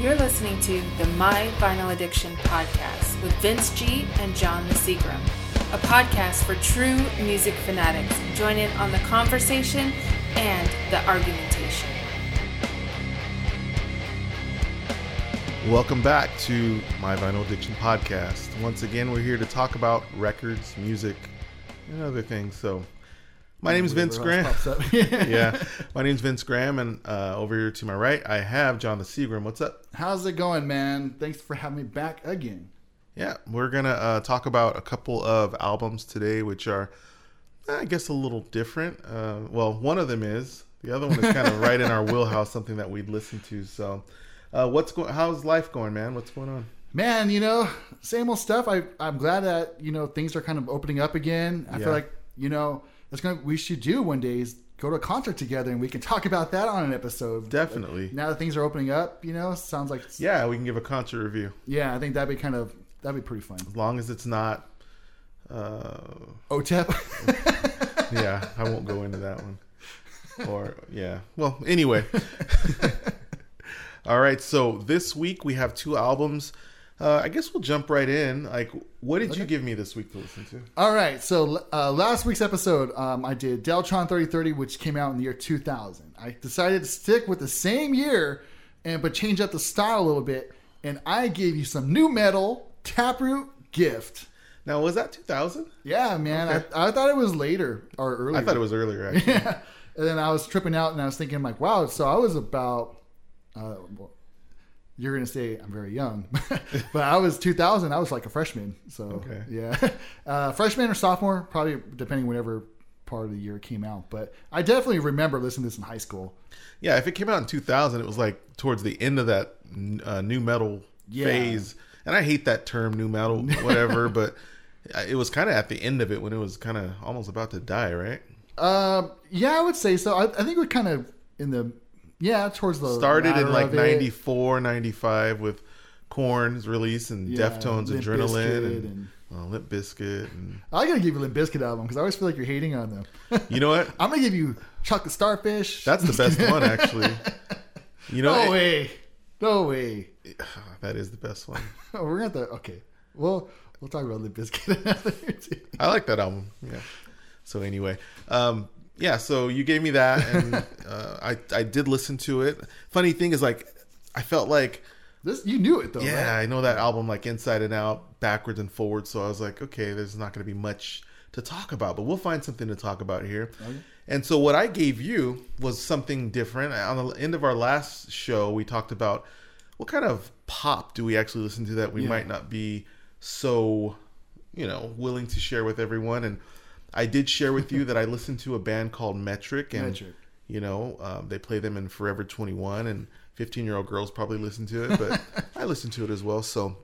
You're listening to the My Vinyl Addiction podcast with Vince G and John the Seagram, a podcast for true music fanatics. Join in on the conversation and the argumentation. Welcome back to My Vinyl Addiction podcast. Once again, we're here to talk about records, music, and other things. So, my name is Vince Graham. yeah, my name's Vince Graham, and uh, over here to my right, I have John the Seagram. What's up? How's it going, man? Thanks for having me back again. Yeah, we're gonna uh, talk about a couple of albums today, which are, I guess, a little different. Uh, well, one of them is. The other one is kind of right in our wheelhouse, something that we'd listen to. So, uh, what's going? How's life going, man? What's going on? Man, you know, same old stuff. I I'm glad that you know things are kind of opening up again. I Yeah. feel like you know that's gonna we should do one day is go to a concert together and we can talk about that on an episode. Definitely. Now that things are opening up, you know, sounds like Yeah, we can give a concert review. yeah. I think that'd be kind of that'd be pretty fun. as long as it's not uh OTEP. yeah i won't go into that one or yeah well anyway all right so this week we have two albums uh i guess we'll jump right in like what did you give me this week to listen to All right, so uh, last week's episode, um, I did Deltron 3030, which came out in the year 2000. I decided to stick with the same year, and but change up the style a little bit, and I gave you some new metal Taproot Gift. now was that 2000 Yeah, man, Okay. I, I thought it was later or earlier. i thought it was earlier actually Yeah, and then I was tripping out, and I was thinking like, wow, so I was about. Uh, well, you're gonna say I'm very young, but I was 2000. I was like a freshman. So Okay. yeah, uh, freshman or sophomore, probably depending whatever part of the year it came out. But I definitely remember listening to this in high school. yeah if it came out in 2000 it was like towards the end of that uh, new metal Yeah. phase and i hate that term new metal whatever but it was kind of at the end of it when it was kind of almost about to die right Um, yeah, I would say so. I, I think we're kind of in the yeah towards the started in like of 94 95 with Korn's release and Yeah, deftones Limp adrenaline and, and- uh, Limp Bizkit and I gotta give you Limp Bizkit album because I always feel like you're hating on them. you know what I'm gonna give you Chocolate Starfish. that's the best one actually you know no it- way, no way. that is the best one. we're gonna have to okay. Well, we'll talk about Limp Bizkit. i like that album yeah so anyway um yeah so you gave me that and uh, i i did listen to it funny thing is like i felt like This you knew it though, yeah, right? I know that album like inside and out, backwards and forwards. So I was like, okay, there's not going to be much to talk about, but we'll find something to talk about here. And so what I gave you was something different. On the end of our last show, we talked about what kind of pop do we actually listen to that we Yeah. might not be so, you know, willing to share with everyone. And I did share with you that I listened to a band called Metric, and Metric. you know, um, they play them in Forever 21, and 15 year old girls probably listen to it, but I listen to it as well. So,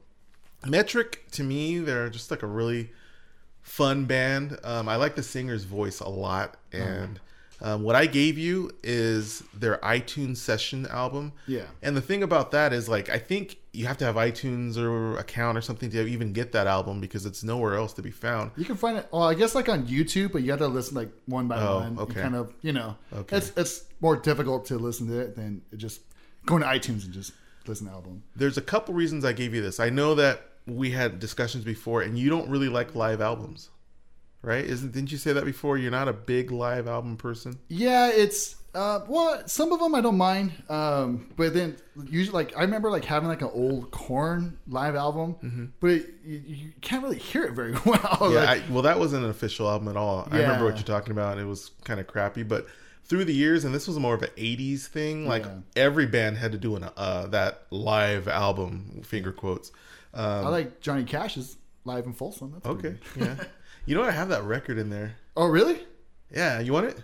Metric to me, they're just like a really fun band. Um, I like the singer's voice a lot, and um, what I gave you is their iTunes session album. Yeah. And the thing about that is, like, I think you have to have iTunes or account or something to even get that album because it's nowhere else to be found. You can find it. Well, I guess like on YouTube, but you have to listen like one by Oh, one. okay. kind of, you know, Okay. it's it's more difficult to listen to it than just going to iTunes and just listen to the album. there's a couple reasons I gave you this. I know that we had discussions before, and you don't really like live albums, right? Isn't didn't you say that before? You're not a big live album person. Yeah, it's uh, well, some of them I don't mind, um, but then usually like I remember like having like an old Korn live album, but it, you, you can't really hear it very well. Mm-hmm. Yeah, Like, I, well, that wasn't an official album at all. I remember what you're talking about. and It was kind of crappy, but through the years, and this was more of an '80s thing. Like Yeah. every band had to do an uh, that live album, finger quotes. Um, I like Johnny Cash's live in Folsom. That's okay, yeah. You know, what? I have that record in there. Oh, really? Yeah, you want it?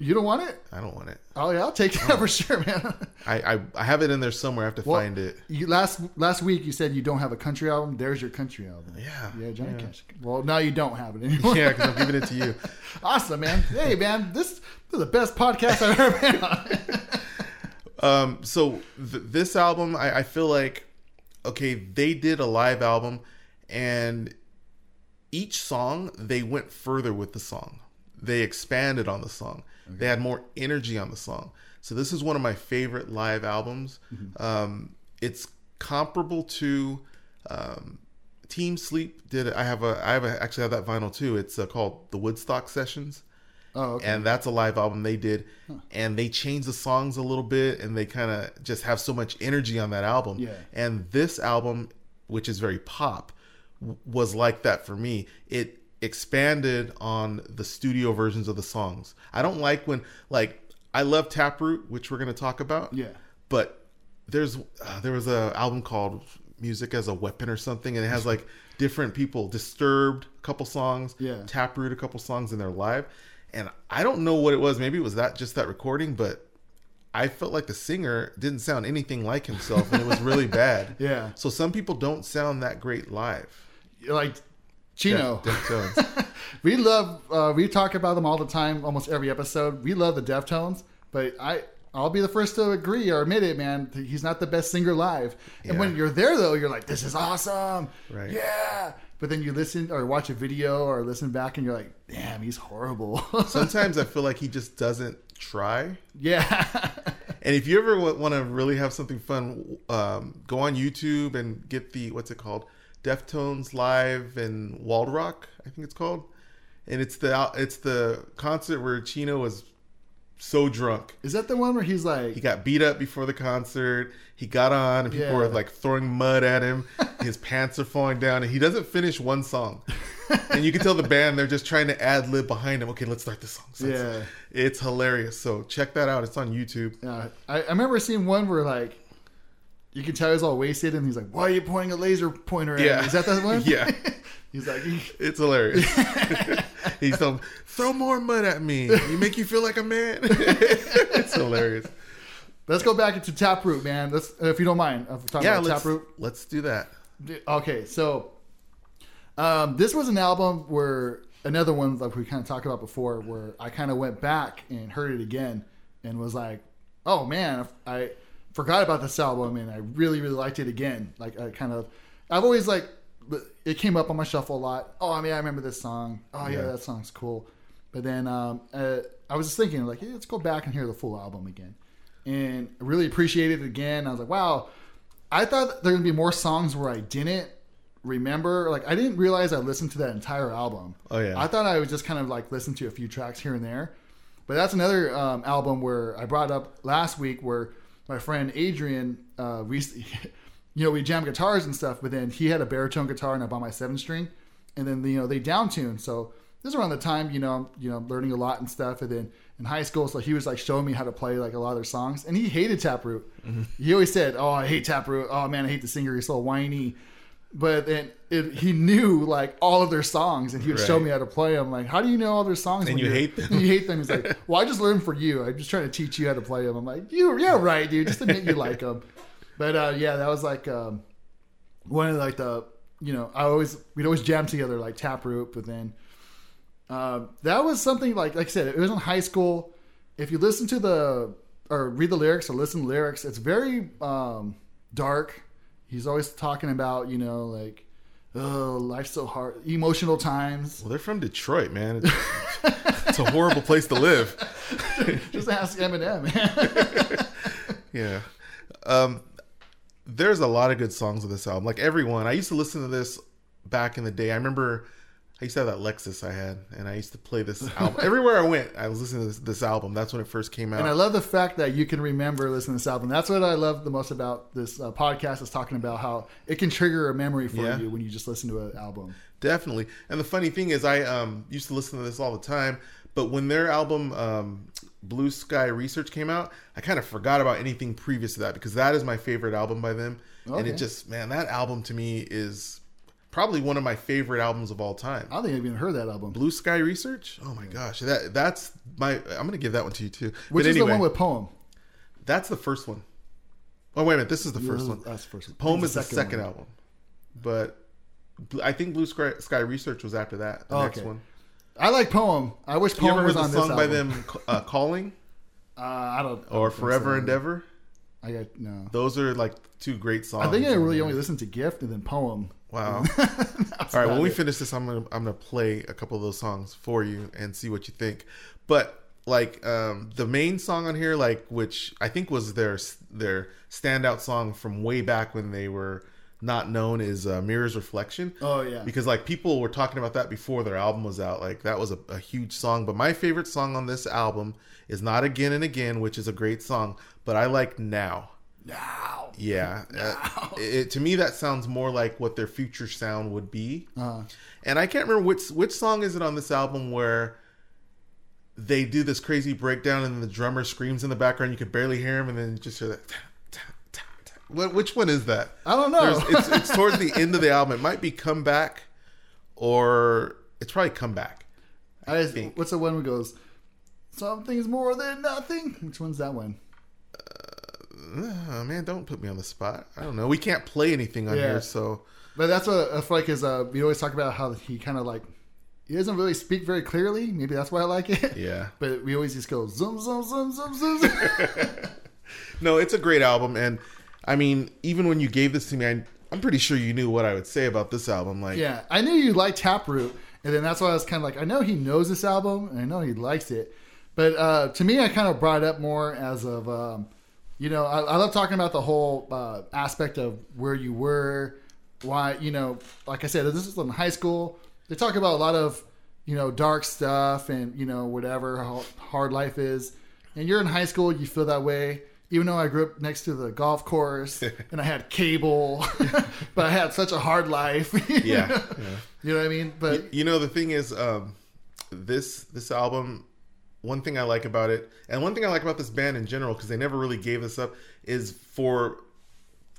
You don't want it? I don't want it. Oh yeah, I'll take that for sure, man. I, I I have it in there somewhere. I have to Well, find it. You last last week you said you don't have a country album. There's your country album. Yeah, Yeah, Johnny yeah. Cash. Well, now you don't have it anymore. Yeah, because I'm giving it to you. awesome, man. Hey, man, this, this is the best podcast I've ever been on. Um, so th- this album, I, I feel like, okay, they did a live album, and each song they went further with the song. They expanded on the song. They had more energy on the song. So this is one of my favorite live albums. Um, it's comparable to um, Team Sleep. Did I have a? I have a, actually have that vinyl too. It's uh, called the Woodstock Sessions. Oh, okay. and that's a live album they did and they changed the songs a little bit and they kind of just have so much energy on that album Yeah. and this album which is very pop w- was like that for me it expanded on the studio versions of the songs i don't like when like i love taproot which we're going to talk about Yeah. but there's uh, there was a album called music as a weapon or something and it has like different people disturbed a couple songs Yeah. taproot a couple songs in their live and i don't know what it was maybe it was that just that recording but i felt like the singer didn't sound anything like himself and it was really bad Yeah. so some people don't sound that great live like Chino. Def- we love uh, we talk about them all the time almost every episode. We love the deftones but i i'll be the first to agree or admit it man he's not the best singer live. And when you're there though you're like this is awesome. Right. yeah. But then you listen or watch a video or listen back and you're like damn he's horrible. Sometimes i feel like he just doesn't try. Yeah. And if you ever want to really have something fun, um, go on YouTube and get the what's it called, Deftones live in Wald Rock, I think it's called, and it's the it's the concert where Chino was so drunk. is that the one where he's like He got beat up before the concert. He got on, and people Yeah. were like throwing mud at him. His pants are falling down, and he doesn't finish one song. and you can tell the band they're just trying to ad lib behind him. Okay, let's start this song. This Yeah. song. it's hilarious. So check that out. It's on YouTube. Uh, I, I remember seeing one where like you can tell he's all wasted and he's like, "Why are you pointing a laser pointer at Yeah. me?" Is that that one? Yeah. he's like, It's hilarious. He's telling, throw more mud at me. You make you feel like a man. it's hilarious. "Let's go back into Taproot, man. Let's, if you don't mind, talking Yeah, about let's, Taproot." let's do that. Okay, so um, this was an album where another one like we kind of talked about before, where I kind of went back and heard it again and was like, "Oh man, I forgot about this album and I really really liked it again." Like I kind of, I've always like it came up on my shuffle a lot. Oh, I mean, I remember this song. Oh yeah, Yeah. that song's cool. But then um, uh, I was just thinking like, hey, let's go back and hear the full album again, and I really appreciate it again. I was like, wow. I thought there gonna be more songs where I didn't remember. Like I didn't realize I listened to that entire album. Oh, yeah. I thought I would just kind of like listen to a few tracks here and there. But that's another um, album where I brought up last week where my friend Adrian, uh, recently, you know, we jam guitars and stuff. But then he had a baritone guitar and I bought my seven string, and then you know they downtuned. So this is around the time you know you know learning a lot and stuff. And then in high school, so he was like showing me how to play like a lot of their songs, and he hated Taproot. He always said, "Oh, I hate Taproot. Oh man, I hate the singer. He's so whiny." But then it, he knew like all of their songs, and he would show me how to play them. Like, how do you know all their songs? And you hate them? You hate them. He's like, well, I just learned for you. I'm just trying to teach you how to play them. I'm like, you, yeah, right, dude. Just admit you like them. But uh, yeah, that was like um, one of like the you know I always we'd always jam together like Taproot, but then uh, that was something like like I said, it was in high school. If you listen to the or read the lyrics or listen to lyrics, it's very um, dark. He's always talking about you know like oh life's so hard, emotional times. Well, they're from Detroit, man. It's, it's a horrible place to live. Just ask Eminem. man. Yeah. Um, there's a lot of good songs of this album. Like everyone, I used to listen to this back in the day. I remember I used to have that Lexus I had, and I used to play this album everywhere I went. I was listening to this, this album. That's when it first came out. And I love the fact that you can remember listening to this album. That's what I love the most about this uh, podcast is talking about how it can trigger a memory for Yeah. you when you just listen to an album. Definitely. And the funny thing is, I um, used to listen to this all the time. But when their album um, Blue Sky Research came out, I kind of forgot about anything previous to that because that is my favorite album by them. And it just, man, that album to me is probably one of my favorite albums of all time. I think I've even heard that album. Blue Sky Research. Oh my gosh, that that's my. I'm gonna give that one to you too. Which but is anyway, the one with Poem? that's the first one. Oh wait a minute, this is the first one. That's the first one. Poem is the second one. album, but I think Blue Sky, Sky Research was after that. The Oh, next okay. one. I like Poem. I wish You Poem ever heard was the on this song by them, uh, "Calling" Uh, I don't. I or don't "Forever so. Endeavor"? I got no. Those are like two great songs. I think I really only listened to Gift and then Poem. Wow. All right, when we finish this, I'm gonna I'm gonna play a couple of those songs for you and see what you think. But like um, the main song on here, like which I think was their their standout song from way back when they were not known, is uh, "Mirror's Reflection." Oh yeah. because like people were talking about that before their album was out like that was a, a huge song but my favorite song on this album is not again and again which is a great song but i like now Now. yeah Uh, it, to me that sounds more like what their future sound would be Uh, and i can't remember which which song is it on this album where they do this crazy breakdown and the drummer screams in the background you could barely hear him and then you just hear that what, which one is that I don't know. it's, it's towards the end of the album. It might be come back, or it's probably come back. I just, think. what's the one who goes? Something's more than nothing. Which one's that one? Oh, man, don't put me on the spot. I don't know. We can't play anything on Yeah. here, so But that's what I feel like is. Uh, we always talk about how he kind of like he doesn't really speak very clearly. Maybe that's why I like it. yeah. But we always just go zoom zoom zoom zoom zoom. No, it's a great album, and I mean, even when you gave this to me, I, I'm pretty sure you knew what I would say about this album. Like, yeah, I knew you liked Taproot, and then that's why I was kind of like, I know he knows this album, and I know he likes it. But uh, to me, I kind of brought it up more as of, um, you know, I, I love talking about the whole uh, aspect of where you were, why, you know, like I said, this is in high school. They talk about a lot of, you know, dark stuff and you know whatever how hard life is, and you're in high school, you feel that way. Even though I grew up next to the golf course and I had cable, but I had such a hard life. yeah, yeah. You know what I mean? But You know, the thing is, um, this this album. One thing I like about it, and one thing I like about this band in general, because they never really gave this up, is for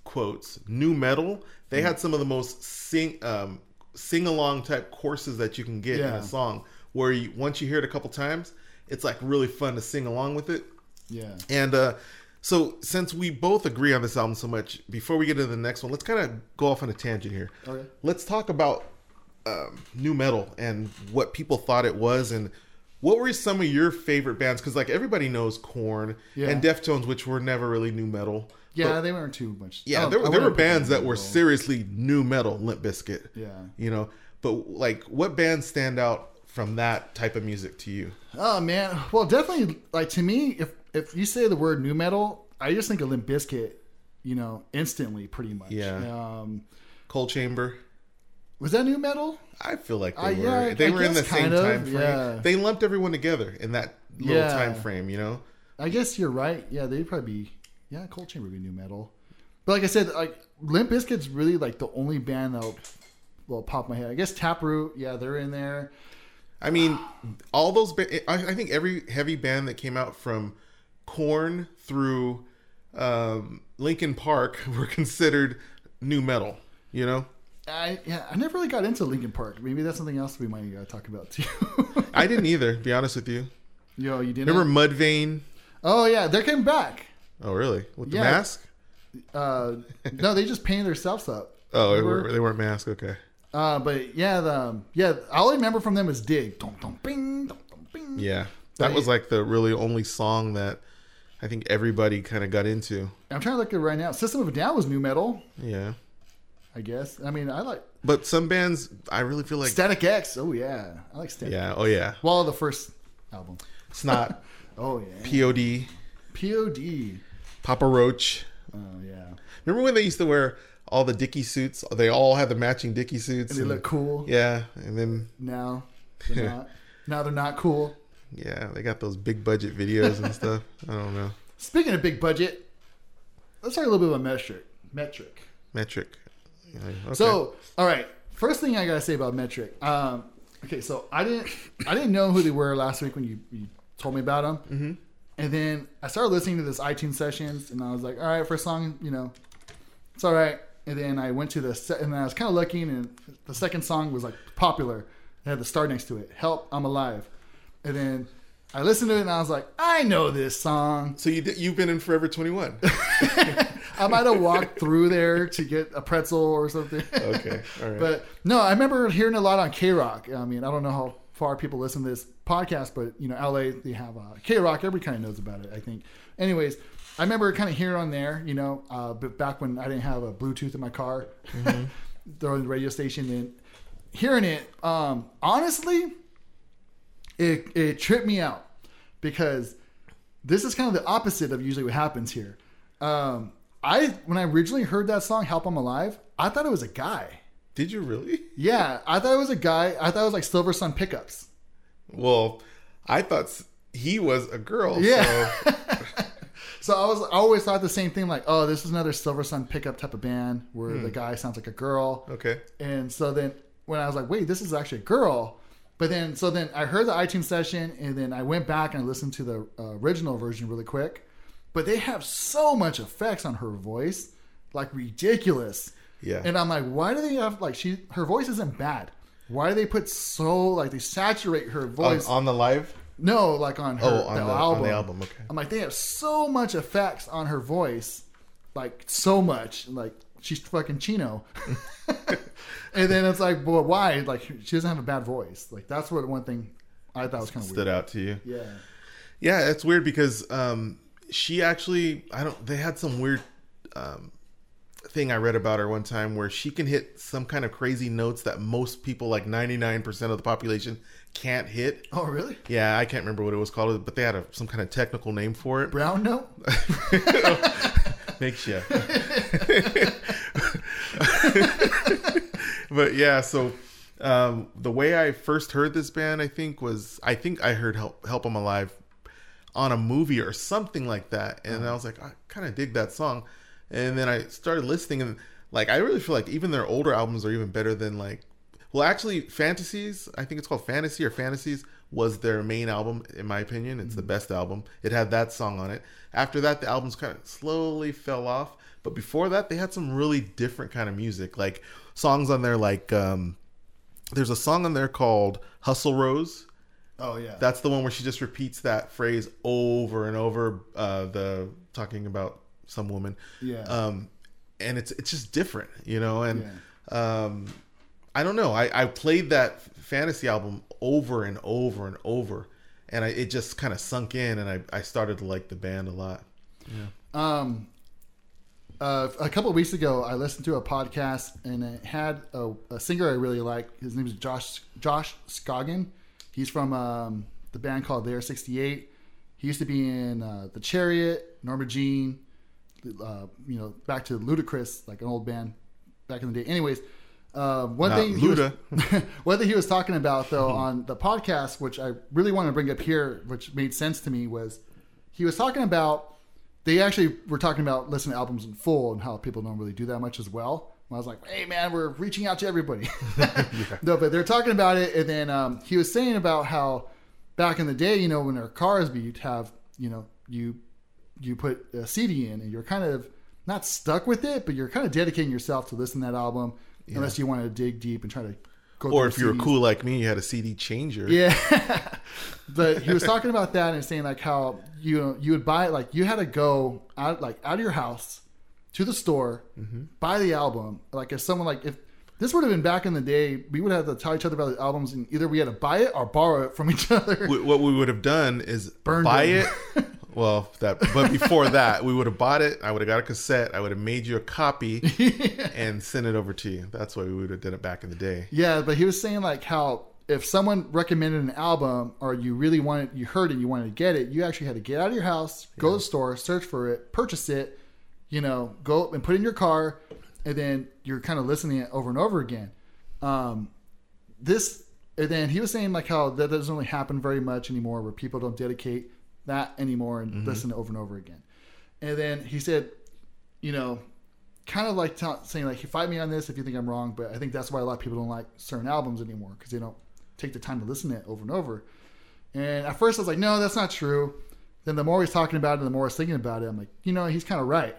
quotes new metal. They had some of the most sing um, sing along type courses that you can get in a song, where you, once you hear it a couple times, it's like really fun to sing along with it. yeah, And uh, so, since we both agree on this album so much, before we get into the next one, let's kind of go off on a tangent here. Okay. Let's talk about um, new metal and what people thought it was, and what were some of your favorite bands? Because like everybody knows Korn Yeah. and Deftones, which were never really new metal. yeah, But, they weren't too much. yeah, there, there were bands that were seriously new metal, Limp Bizkit. Yeah. you know. But like, what bands stand out from that type of music to you? Oh man, well, definitely. Like to me, if if you say the word new metal, I just think of Limp Bizkit. You know, instantly, pretty much. Yeah. Um, Coal Chamber. Was that new metal? I feel like they Uh, were. yeah, they I were in the same of, time frame. yeah. They lumped everyone together in that little Yeah. time frame. You know. I guess you're right. Yeah, they'd probably be. Yeah, Coal Chamber would be new metal. But like I said, like Limp Bizkit's really like the only band that will, pop my head. I guess Taproot. Yeah, they're in there. I mean, all those. Ba- I, I think every heavy band that came out from Korn through um, Linkin Park were considered new metal. You know. I yeah, I never really got into Linkin Park. Maybe that's something else we might uh, talk about too. I didn't either. Be honest with you. Yo, you didn't. Remember Mudvayne? Oh yeah, they're came back. Oh, really? With the Yeah. mask? Uh, no, they just painted themselves up. Oh, they, were, they weren't masked. Okay. Uh, but yeah, the um, yeah, all I remember from them is "Dig." Dum, dum, bing, dum, dum, bing. Yeah, that But- was like the really only song that I think everybody kind of got into. I'm trying to look at it right now. System of a Down was new metal, Yeah. I guess. I mean, I like But some bands, I really feel like, Static X. Oh yeah, I like Static. yeah, oh yeah, Well, the first album. Snot, Oh yeah. Pod, Pod. Papa Roach. Oh yeah. Remember when they used to wear all the Dickie suits? They all had the matching Dickie suits. And they look cool. Yeah, and then Now they're not. now they're not cool. yeah, they got those big budget videos and stuff. I don't know. Speaking of big budget, let's talk a little bit about metric. Metric. Metric. Okay. So, all right. First thing I gotta say about Metric. Um, okay, so I didn't I didn't know who they were last week when you, you told me about them, mm-hmm. and then I started listening to this iTunes sessions, and I was like, all right, first song, you know, it's all right. And then I went to the set, and then I was kind of looking, and the second song was like popular. It had the star next to it. Help, I'm alive. And then I listened to it, and I was like, I know this song. so you did, you've been in Forever Twenty One. I might have walked through there to get a pretzel or something. okay, all right. But no, I remember hearing a lot on KROQ. I mean, I don't know how far people listen to this podcast, but you know, LA they have uh, KROQ. Everybody kind of knows about it. I think. Anyways, I remember kind of hearing on there. You know, uh, but back when I didn't have a Bluetooth in my car, throwing the radio station and hearing it. Um, honestly, it it tripped me out because this is kind of the opposite of usually what happens here. Um, I when I originally heard that song "Help I'm Alive," I thought it was a guy. Did you really? Yeah, I thought it was a guy. I thought it was like Silver Sun Pickups. Well, I thought he was a girl. Yeah. So, So I was I always thought the same thing, like, oh, this is another Silver Sun Pickup type of band where the guy sounds like a girl. okay. And so then when I was like, wait, this is actually a girl. But then, so then I heard the iTunes session and then I went back and I listened to the uh, original version really quick. But they have so much effects on her voice, like ridiculous. Yeah. And I'm like, why do they have, like, she, her voice isn't bad. Why do they put so, like, they saturate her voice? on the live? no, like on her Oh, on the the- on album. the album, okay. I'm like, they have so much effects on her voice, like so much, like she's fucking Chino. and then it's like, well, why? Like she doesn't have a bad voice. Like that's what one thing I thought was kind of Stood weird. out to you? Yeah. Yeah, it's weird because um, she actually, I don't, they had some weird um, thing I read about her one time where she can hit some kind of crazy notes that most people, like 99% of the population, can't hit. Oh, really? Yeah, I can't remember what it was called, but they had a, some kind of technical name for it. Brown note? Makeshift. but yeah, so um, the way I first heard this band, I think was I think I heard Help Help 'Em Alive on a movie or something like that, and I was like, I kind of dig that song, and then I started listening, and like I really feel like even their older albums are even better than like, well, actually, Fantasies, I think it's called Fantasy or Fantasies, was their main album in my opinion. It's the best album. It had that song on it. After that, the albums kind of slowly fell off, but before that, they had some really different kind of music, like songs on there like. um there's a song on there called Hustle Rose. Oh, yeah. That's the one where she just repeats that phrase over and over. Uh, the talking about some woman. Yeah. Um, and it's it's just different, you know. And um, I don't know. I I played that fantasy album over and over and over, and I, it just kind of sunk in, and I I started to like the band a lot. Yeah. Um, uh, a couple of weeks ago, I listened to a podcast and it had a, a singer I really like. His name is Josh Josh Scoggin. He's from um, the band called Layer 68. He used to be in uh, The Chariot, Norma Jean, uh, you know, back to Ludacris, like an old band back in the day. Anyways, uh, one Not thing he was, one thing he was talking about though on the podcast, which I really want to bring up here, which made sense to me, was he was talking about they actually were talking about listening to albums in full and how people don't really do that much as well. I was like, hey man, we're reaching out to everybody. No, but they're talking about it, and then um, he was saying about how back in the day, you know, when our cars, you'd have, you know, you you put a CD in, and you're kind of not stuck with it, but you're kind of dedicating yourself to listen to that album, unless you want to dig deep and try to go. Or if you were cool like me, you had a CD changer. Yeah, but he was talking about that and saying like how you you would buy it like you had to go out like out of your house to the store, Mm-hmm. buy the album. Like if someone like if this would have been back in the day, we would have to tell each other about the albums, and either we had to buy it or borrow it from each other. What we would have done is Burned buy it. it. well, that but before that, we would have bought it. I would have got a cassette. I would have made you a copy and sent it over to you. That's why we would have done it back in the day. Yeah, but he was saying like how if someone recommended an album or you really wanted you heard it, you wanted to get it, you actually had to get out of your house, go to the store, search for it, purchase it, you know, go and put it in your car, and then you're kind of listening it over and over again. Um, this and then he was saying like how that doesn't really happen very much anymore, where people don't dedicate that anymore and listen to it over and over again. And then he said, you know, kind of like t- saying like, you fight me on this if you think I'm wrong, but I think that's why a lot of people don't like certain albums anymore because they don't take the time to listen to it over and over. And at first I was like, no, that's not true. Then the more he's talking about it, the more I was thinking about it. I'm like, you know, he's kind of right.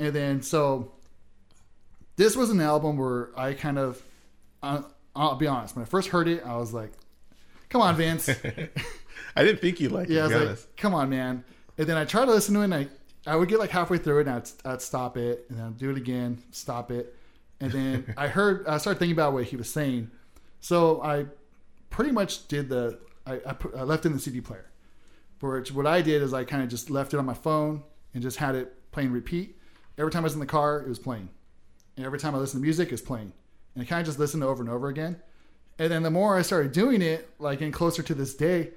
And then so this was an album where I kind of, uh, I'll be honest, when I first heard it, I was like, come on, Vince. I didn't think you liked Yeah, I it. be like, come on, man. And then I tried to listen to it, and I, I would get like halfway through it, and I'd, I'd stop it, and then I'd do it again, stop it. And then I heard, I started thinking about what he was saying. So I pretty much did the, I, I, put, I left in the CD player. Which what I did is I kind of just left it on my phone and just had it playing repeat. Every time I was in the car, it was playing. And every time I listened to music, it's playing. And I kind of just listened over and over again. And then the more I started doing it, like getting closer to this day,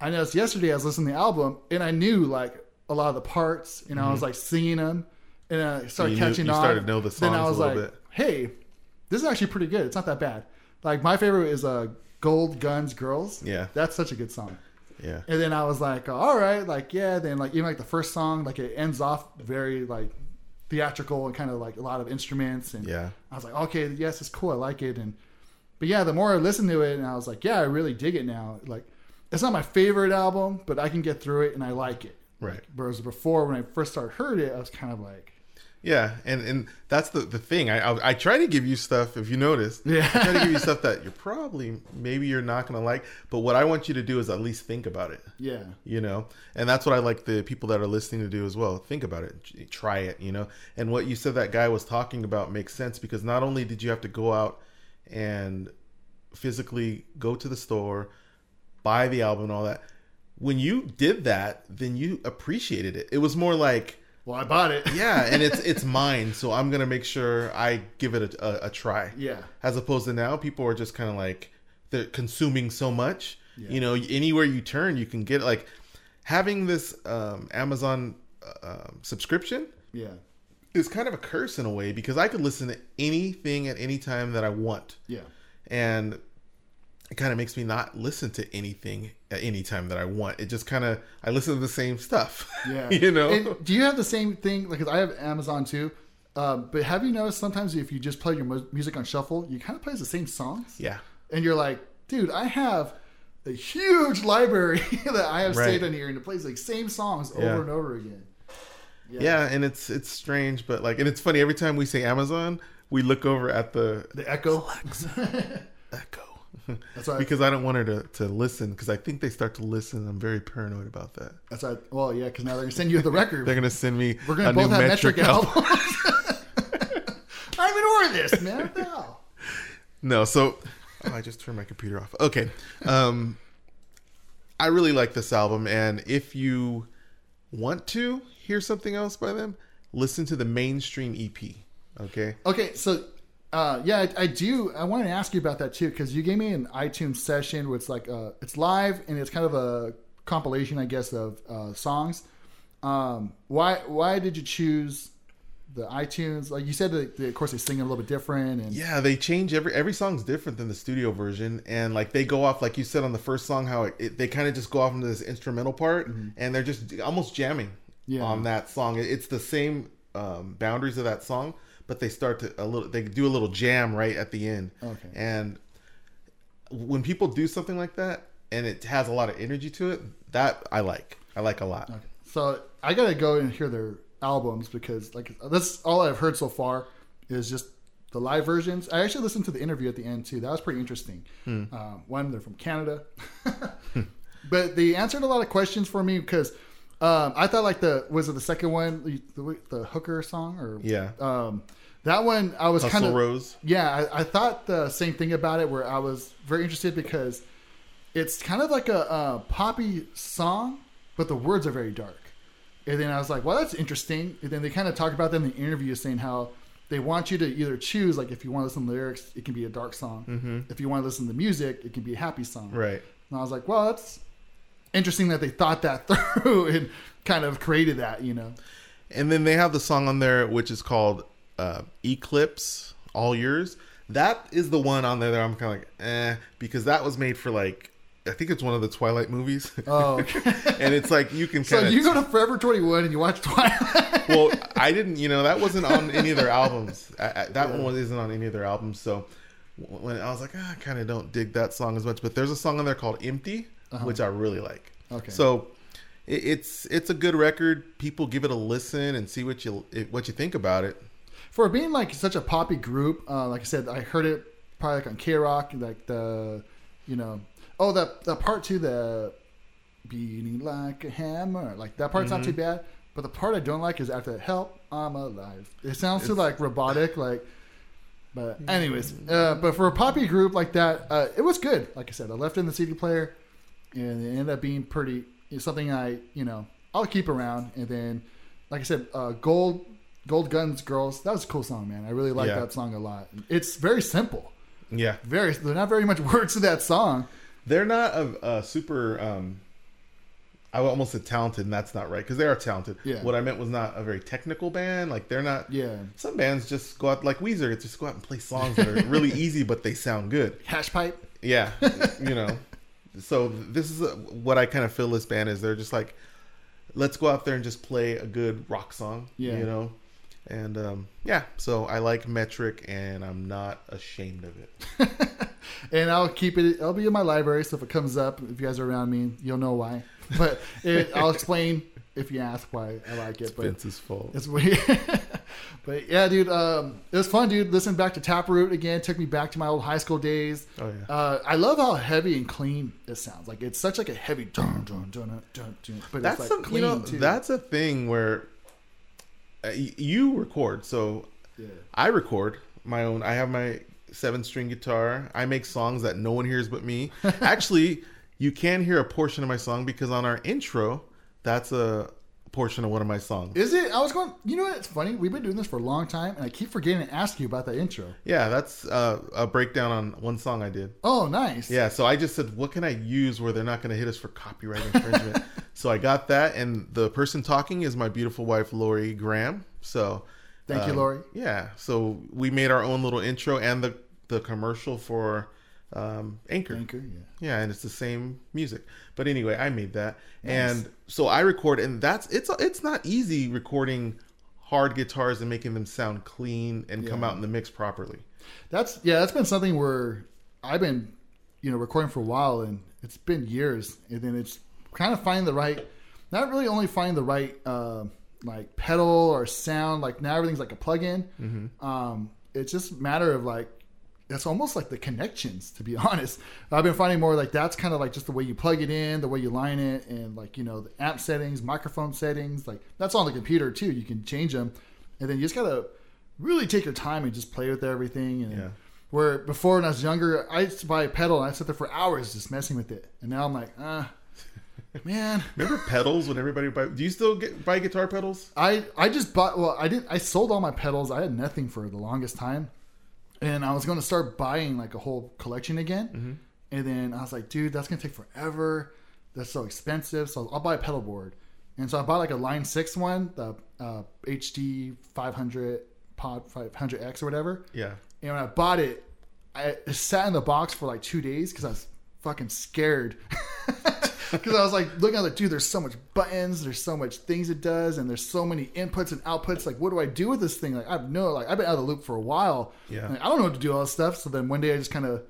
I noticed yesterday I was listening to the album and I knew like a lot of the parts and I was like singing them and I started Mm-hmm. you knew- catching you on. started to know the Then I was like, bit. hey, this is actually pretty good. It's not that bad. Like my favorite is uh, Gold Guns Girls. Yeah. That's such a good song. Yeah. And then I was like, all right, like yeah. Then like even like the first song, like it ends off very like theatrical and kind of like a lot of instruments and Yeah. I was like, okay, yes, it's cool. I like it. And but yeah, the more I listened to it, and I was like, yeah, I really dig it now. Like it's not my favorite album, but I can get through it and I like it. Right. Whereas before, when I first started heard it, I was kind of like, Yeah, and and that's the the thing. I I, I try to give you stuff if you notice. Yeah. I try to give you stuff that you're probably maybe you're not gonna like, but what I want you to do is at least think about it. yeah, You know, and that's what I like the people that are listening to do as well. Think about it, try it. You know, and what you said that guy was talking about makes sense because not only did you have to go out and physically go to the store, buy the album and all that. When you did that, then you appreciated it. It was more like well, I bought it. yeah and it's it's mine so i'm gonna make sure i give it a, a, a try Yeah. as opposed to now people are just kind of like they're consuming so much Yeah. you know anywhere you turn you can get like having this um, amazon uh, um, subscription yeah, is kind of a curse in a way because i could listen to anything at any time that i want yeah, and it kind of makes me not listen to anything at any time that i want it just kind of i listen to the same stuff yeah. you know And do you have the same thing? Like, 'cause I have Amazon too. Um, but have you noticed sometimes if you just play your mu- music on shuffle, you kind of plays the same songs? yeah and you're like, dude, I have a huge library that I have Right. saved on here, and it plays like same songs over Yeah. and over again. Yeah. and it's it's strange, but like, and it's funny every time we say Amazon, we look over at the The echo. echo That's why. because I don't want her to to listen because I think they start to listen. I'm very paranoid about that. that's why. Well, yeah, because now they're gonna send you the record. They're gonna send me We're gonna a both new have metric, metric album. albums. I haven't ordered this, man. Hell? No, so oh, I just turned my computer off. Okay, um, I really like this album, and if you want to hear something else by them, listen to the mainstream EP. Okay. Okay, so uh, yeah, I, I do. I wanted to ask you about that too because you gave me an iTunes session where it's like uh, it's live and it's kind of a compilation, I guess, of uh, songs. Um, why why did you choose the iTunes? Like you said, that they, of course they sing a little bit different, and Yeah, they change every every song's different than the studio version, and like they go off like you said on the first song, how it, it, they kind of just go off into this instrumental part, and they're just almost jamming Mm-hmm. Yeah. on that song. It- It's the same um, boundaries of that song, but they start to a little. They do a little jam right at the end. Okay. and when people do something like that, and it has a lot of energy to it, that I like. I like a lot. Okay. So I gotta go and hear their albums because like that's all I've heard so far is just the live versions. I actually listened to the interview at the end too. That was pretty interesting. Um, one, they're from Canada, but they answered a lot of questions for me because um, I thought like the was it the second one the, the, the hooker song or Yeah. um, that one I was kind of Rose. yeah, I, I thought the same thing about it, where I was very interested because it's kind of like a, a poppy song, but the words are very dark. And then I was like, well, that's interesting. And then they kind of talk about them in the interview, saying how they want you to either choose, like, if you want to listen to lyrics, it can be a dark song. Mm-hmm. If you want to listen to music, it can be a happy song. Right. And I was like, well, that's interesting that they thought that through and kind of created that, you know? And then they have the song on there which is called uh, Eclipse All Yours. That is the one on there that I'm kind of like, eh, because that was made for like, I think it's one of the Twilight movies. Oh, and it's like you can so kind of. you go to Forever 21 and you watch Twilight. well, I didn't, you know, that wasn't on any of their albums. I, I, that one isn't on any of their albums. So when I was like, ah, I kind of don't dig that song as much. But there's a song on there called Empty, which I really like. Uh-huh. Okay. So it, it's it's a good record. People give it a listen and see what you what you think about it. For being like such a poppy group, uh, like I said, I heard it probably like on KROQ, like the, you know, oh that that part too, the beating like a hammer, like that part's not too Mm-hmm. bad. But the part I don't like is after help, I'm alive. It sounds too like robotic, like. But anyways, uh, but for a poppy group like that, uh, it was good. Like I said, I left in the CD player, and it ended up being pretty it's something I you know I'll keep around. And then, like I said, uh, gold gold guns girls that was a cool song, man. I really like Yeah. that song a lot. It's very simple, Yeah, very there's not very much words to that song. they're not a, a super um, I almost said talented, and that's not right because they are talented. Yeah. What I meant was not a very technical band. Like they're not. Yeah. Some bands just go out like Weezer, just go out and play songs that are really easy, but they sound good. Hash pipe. Yeah, you know. So this is a, what I kind of feel this band is. They're just like, let's go out there and just play a good rock song. Yeah. You know. And um, yeah, so I like Metric, and I'm not ashamed of it. and I'll keep it. I'll be in my library, so if it comes up, if you guys are around me, you'll know why. But it, I'll explain if you ask why I like it. But Vince's fault. it's weird. but yeah, dude, um, it was fun, dude. Listening back to Taproot again took me back to my old high school days. Oh, yeah. Uh, I love how heavy and clean it sounds. Like it's such like a heavy dun dun dun dun dun, but that's it's like a, clean you know too. that's a thing where you record so yeah. i record my own i have my seven string guitar i make songs that no one hears but me actually you can hear a portion of my song because on our intro that's a portion of one of my songs Is it? I was going. You know what? It's funny. We've been doing this for a long time, and I keep forgetting to ask you about that intro. yeah that's uh, a breakdown on one song i did Oh, nice. Yeah, so I just said, what can I use where they're not going to hit us for copyright infringement? So I got that, and the person talking is my beautiful wife, Lori Graham. So Thank you, um, Lori. Yeah, so we made our own little intro and the the commercial for um, Anchor. Anchor. Yeah. Yeah, and it's the same music. But anyway, I made that, and so I record, and that's it's it's not easy recording hard guitars and making them sound clean and come out in the mix properly. That's yeah. That's been something where I've been, you know, recording for a while, and it's been years, and then it's kind of finding the right, not really only finding the right uh, like pedal or sound. Like now everything's like a plug-in. Mm-hmm. Um, it's just a matter of like. It's almost like the connections, to be honest. I've been finding more like that's kind of like just the way you plug it in, the way you line it, and like you know the amp settings, microphone settings. Like that's on the computer too. You can change them, and then you just gotta really take your time and just play with everything. And Yeah. where before when I was younger, I used to buy a pedal and I sit there for hours just messing with it. And now I'm like, ah, man. Remember pedals when everybody buy? Do you still get buy guitar pedals? I I just bought. Well, I didn't. I sold all my pedals. I had nothing for the longest time, and I was going to start buying like a whole collection again. And then I was like, dude, that's gonna take forever. That's so expensive. So I'll buy a pedal board. And so I bought like a Line Six one, the uh, HD 500 Pod 500X or whatever. Yeah. And when I bought it, I sat in the box for like two days because I was fucking scared. Because I was like looking at like, dude, there's so much buttons, there's so much things it does, and there's so many inputs and outputs. Like, what do I do with this thing? Like, I've no, like, I've been out of the loop for a while. Yeah. Like, I don't know what to do all this stuff. So then one day I just kind of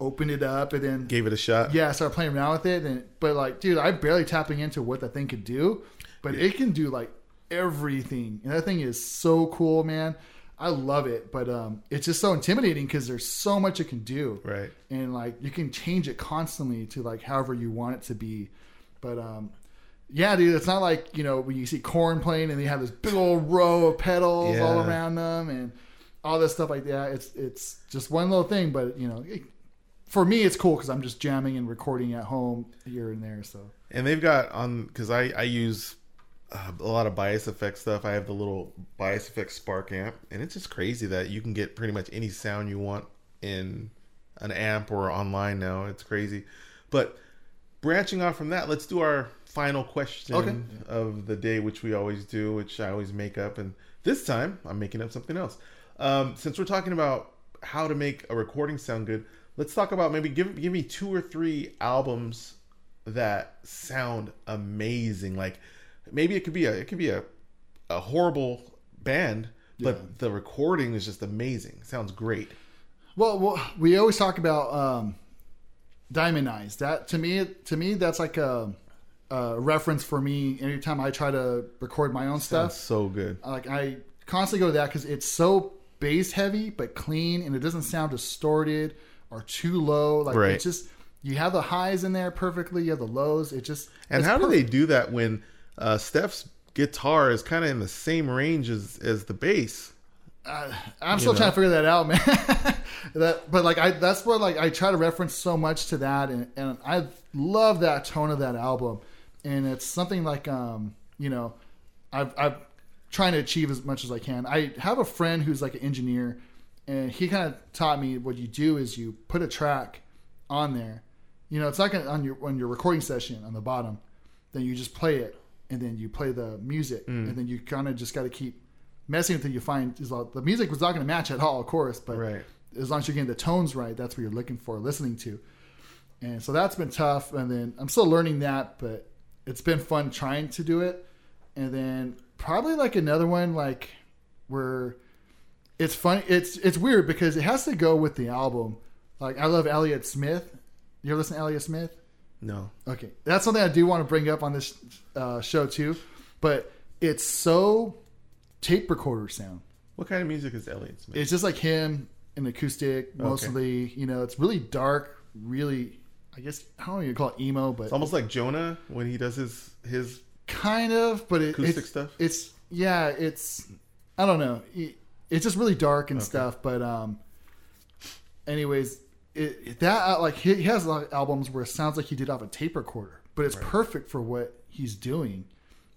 opened it up and then Gave it a shot. yeah, I started playing around with it. And but like, dude, I'm barely tapping into what that thing could do, but it can do like everything. And that thing is so cool, man. I love it, but um, it's just so intimidating because there's so much it can do, Right. and like you can change it constantly to like however you want it to be. But um, yeah, dude, it's not like you know when you see Korn playing and they have this big old row of pedals all around them and all this stuff like that. It's it's just one little thing, but you know, it, for me, it's cool because I'm just jamming and recording at home here and there. So And they've got on because I I use uh, a lot of bias effect stuff. I have the little bias effect Spark amp, and it's just crazy that you can get pretty much any sound you want in an amp or online now. It's crazy, but branching off from that, let's do our final question Okay. of the day, which we always do, which I always make up, and this time I'm making up something else. Um, since we're talking about how to make a recording sound good, let's talk about maybe give give me two or three albums that sound amazing. Like maybe it could be a it could be a a horrible band, but Yeah. the recording is just amazing. sounds great. Well, well, we always talk about um, Diamond Eyes. That to me, to me, that's like a, a reference for me. Anytime I try to record my own Sounds stuff, so good. like I constantly go to that because it's so bass heavy but clean, and it doesn't sound distorted or too low. Like Right. it's just you have the highs in there perfectly. You have the lows. It just And it's how do they do that when uh, Steph's guitar is kind of in the same range as as the bass? I'm still know? trying to figure that out, man. that, but like I, that's what like I try to reference so much to that, and, and I love that tone of that album, and it's something like um, you know, I've I've trying to achieve as much as I can. I have a friend who's like an engineer, and he kind of taught me what you do is you put a track on there. You know, it's like on your on your recording session on the bottom. then you just play it, and then you play the music, Mm. and then you kind of just got to keep messing until you find is like- the music was not going to match at all, of course, but Right. as long as you're getting the tones right, that's what you're looking for, listening to. And so that's been tough. And then I'm still learning that, but it's been fun trying to do it. And then probably like another one, like where it's funny. It's it's weird because it has to go with the album. Like I love Elliott Smith. You ever listen to Elliott Smith? No. Okay, that's something I do want to bring up on this uh, show too. But it's so tape recorder sound. What kind of music is Elliott Smith? It's just like him, an acoustic mostly. You know, it's really dark, really. I guess I don't even call it emo, but It's almost like Jonah when he does his his. kind of. But it, Acoustic it's, stuff? It's yeah. It's I don't know. It- It's just really dark and stuff. But um, anyways, it, that uh, like he, he has a lot of albums where it sounds like he did off a tape recorder, but it's perfect for what he's doing.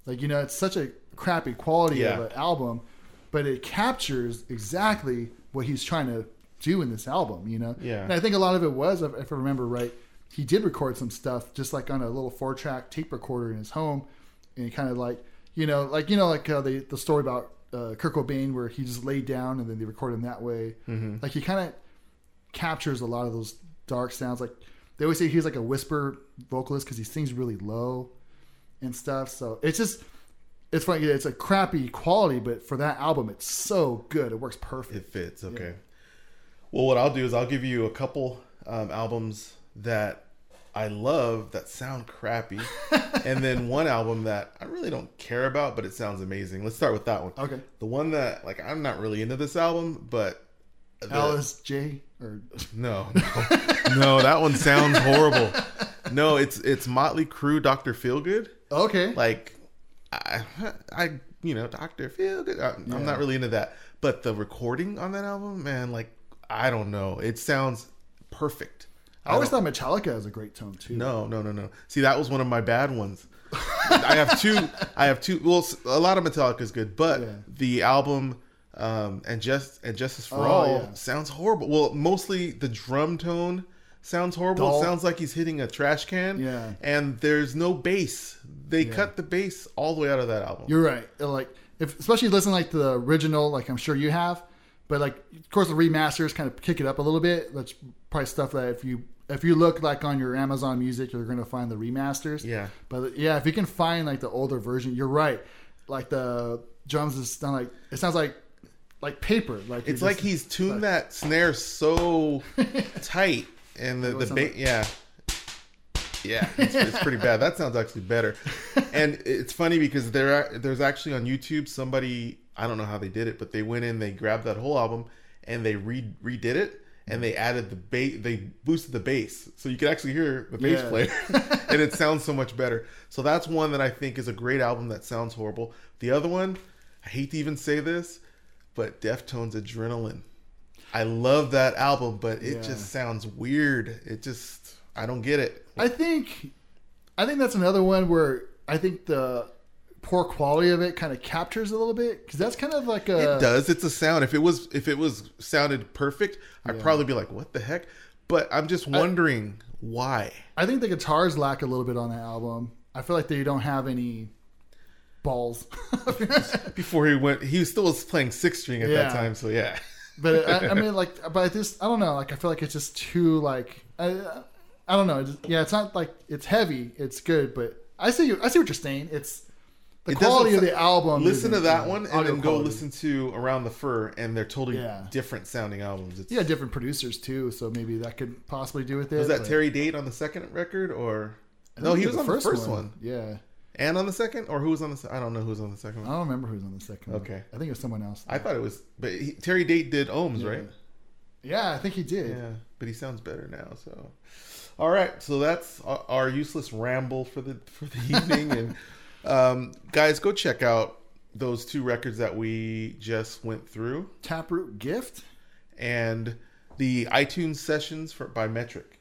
Like you know, it's such a crappy quality Yeah. of an album, but it captures exactly what he's trying to do in this album. You know, Yeah. And I think a lot of it was, if if I remember right, he did record some stuff just like on a little four track tape recorder in his home, and he kind of like you know, like you know, like uh, the the story about uh, Kurt Cobain where he just laid down and then they record him that way. Mm-hmm. Like he kind of captures a lot of those dark sounds. Like they always say he's like a whisper vocalist because he sings really low and stuff. So it's just it's funny. It's a crappy quality, but for that album, it's so good. It works perfect. It fits. Okay. Well, what I'll do is I'll give you a couple um, albums that I love that sound crappy, and then one album that I really don't care about, but it sounds amazing. Let's start with that one. Okay. The one that like I'm not really into this album, but the- Alice J or No, no, no, that one sounds horrible. No, it's it's Motley Crue, Doctor Feelgood. okay, Like, I, I, you know, Doctor Feelgood. I, I'm not really into that, but the recording on that album, man, like, I don't know, it sounds perfect. I always don't- thought Metallica has a great tone too. no, no, no, no. See, that was one of my bad ones. I have two. I have two. Well, a lot of Metallica is good, but Yeah. the album um, and just and Justice for Oh, All yeah. sounds horrible. Well, mostly the drum tone sounds horrible. Dull. It sounds like he's hitting a trash can. Yeah. and there's no bass. They cut the bass all the way out of that album. You're right. Like if especially listen like the original, like I'm sure you have, but like of course the remasters kind of kick it up a little bit. That's probably stuff that if you if you look like on your Amazon Music, you're gonna find the remasters. Yeah. But yeah, if you can find like the older version, you're right. Like the drums is sound like it sounds like like paper. Like it's like he's tuned that snare so tight, and the the bass, like- yeah, yeah, it's, it's pretty bad. That sounds actually better. And it's funny because there are, there's actually on YouTube somebody I don't know how they did it, but they went in, they grabbed that whole album, and they re- redid it. And they added the bass, they boosted the bass, so you could actually hear the bass Yeah. player, and it sounds so much better. So that's one that I think is a great album that sounds horrible. The other one, I hate to even say this, but Deftones Adrenaline. I love that album, but it Yeah. just sounds weird. It just I don't get it. I think, I think that's another one where I think the poor quality of it kind of captures a little bit because that's kind of like a It does. It's a sound. If it was if it was sounded perfect, I'd probably be like, "What the heck?" But I'm just wondering why. I think the guitars lack a little bit on that album. I feel like they don't have any balls. Before he went, he was still was playing six string at Yeah. that time. So yeah, but I, I mean, like, but I just I don't know. Like, I feel like it's just too like I, I don't know. It just- yeah, it's not like it's heavy. It's good, but I see you. I see what you're saying. It's the It quality of the album. listen to that uh, one and then go quality. listen to Around the Fur, and they're totally Yeah. different sounding albums. It's, You got different producers too, so maybe that could possibly do with it. was that Terry Date on the second record, or no? He was on the first one. Yeah, and on the second, or who was on the? se- I don't know who was on the second I don't remember who's on the second. one. Okay. I think it was someone else. I thought it was, but he, Terry Date did Ohms, right? Yeah, I think he did. Yeah, but he sounds better now. So, all right. So that's our, our useless ramble for the for the evening. and um, guys, go check out those two records that we just went through, Taproot Gift. and the iTunes sessions for by Metric.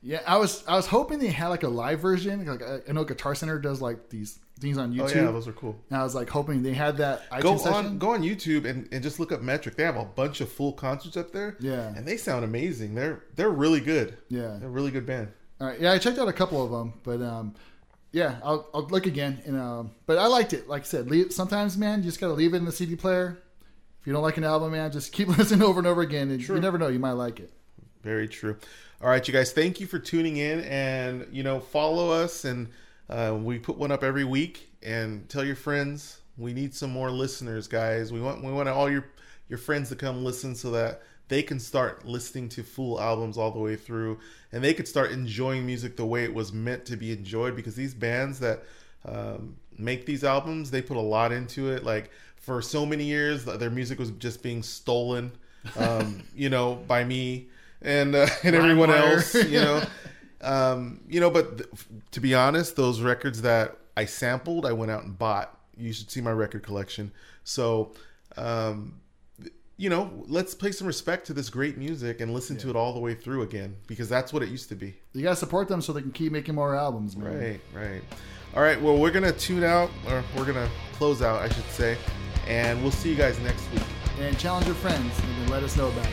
Yeah, I was I was hoping they had like a live version. Like I I know Guitar Center does like these things on Oh YouTube. yeah, those are cool. and I was like hoping they had that Go session. on, go on YouTube and, and just look up Metric. They have a bunch of full concerts up there. Yeah. and they sound amazing. They're they're really good. Yeah. They're a really good band. All right, yeah, I checked out a couple of them, but um, yeah, I'll, I'll look again. And um, but I liked it. Like I said, leave, sometimes man, you just gotta leave it in the CD player. If you don't like an album, man, just keep listening over and over again. And you never know, you might like it. Very true. All right, you guys, thank you for tuning in, and you know, follow us, and uh, we put one up every week. And tell your friends. We need some more listeners, guys. We want we want all your your friends to come listen so that they can start listening to full albums all the way through, and they could start enjoying music the way it was meant to be enjoyed. Because these bands that um, make these albums, they put a lot into it. Like for so many years, their music was just being stolen, um, you know, by me and uh, and everyone LimeWire. else, you know. Um, you know, but th- to be honest, those records that I sampled, I went out and bought. You should see my record collection. So, um, you know, let's pay some respect to this great music and listen to it all the way through again because that's what it used to be. You gotta support them so they can keep making more albums, man. Right, right. All right, well, we're going to tune out, or we're going to close out, I should say, and we'll see you guys next week. And challenge your friends and let us know about it.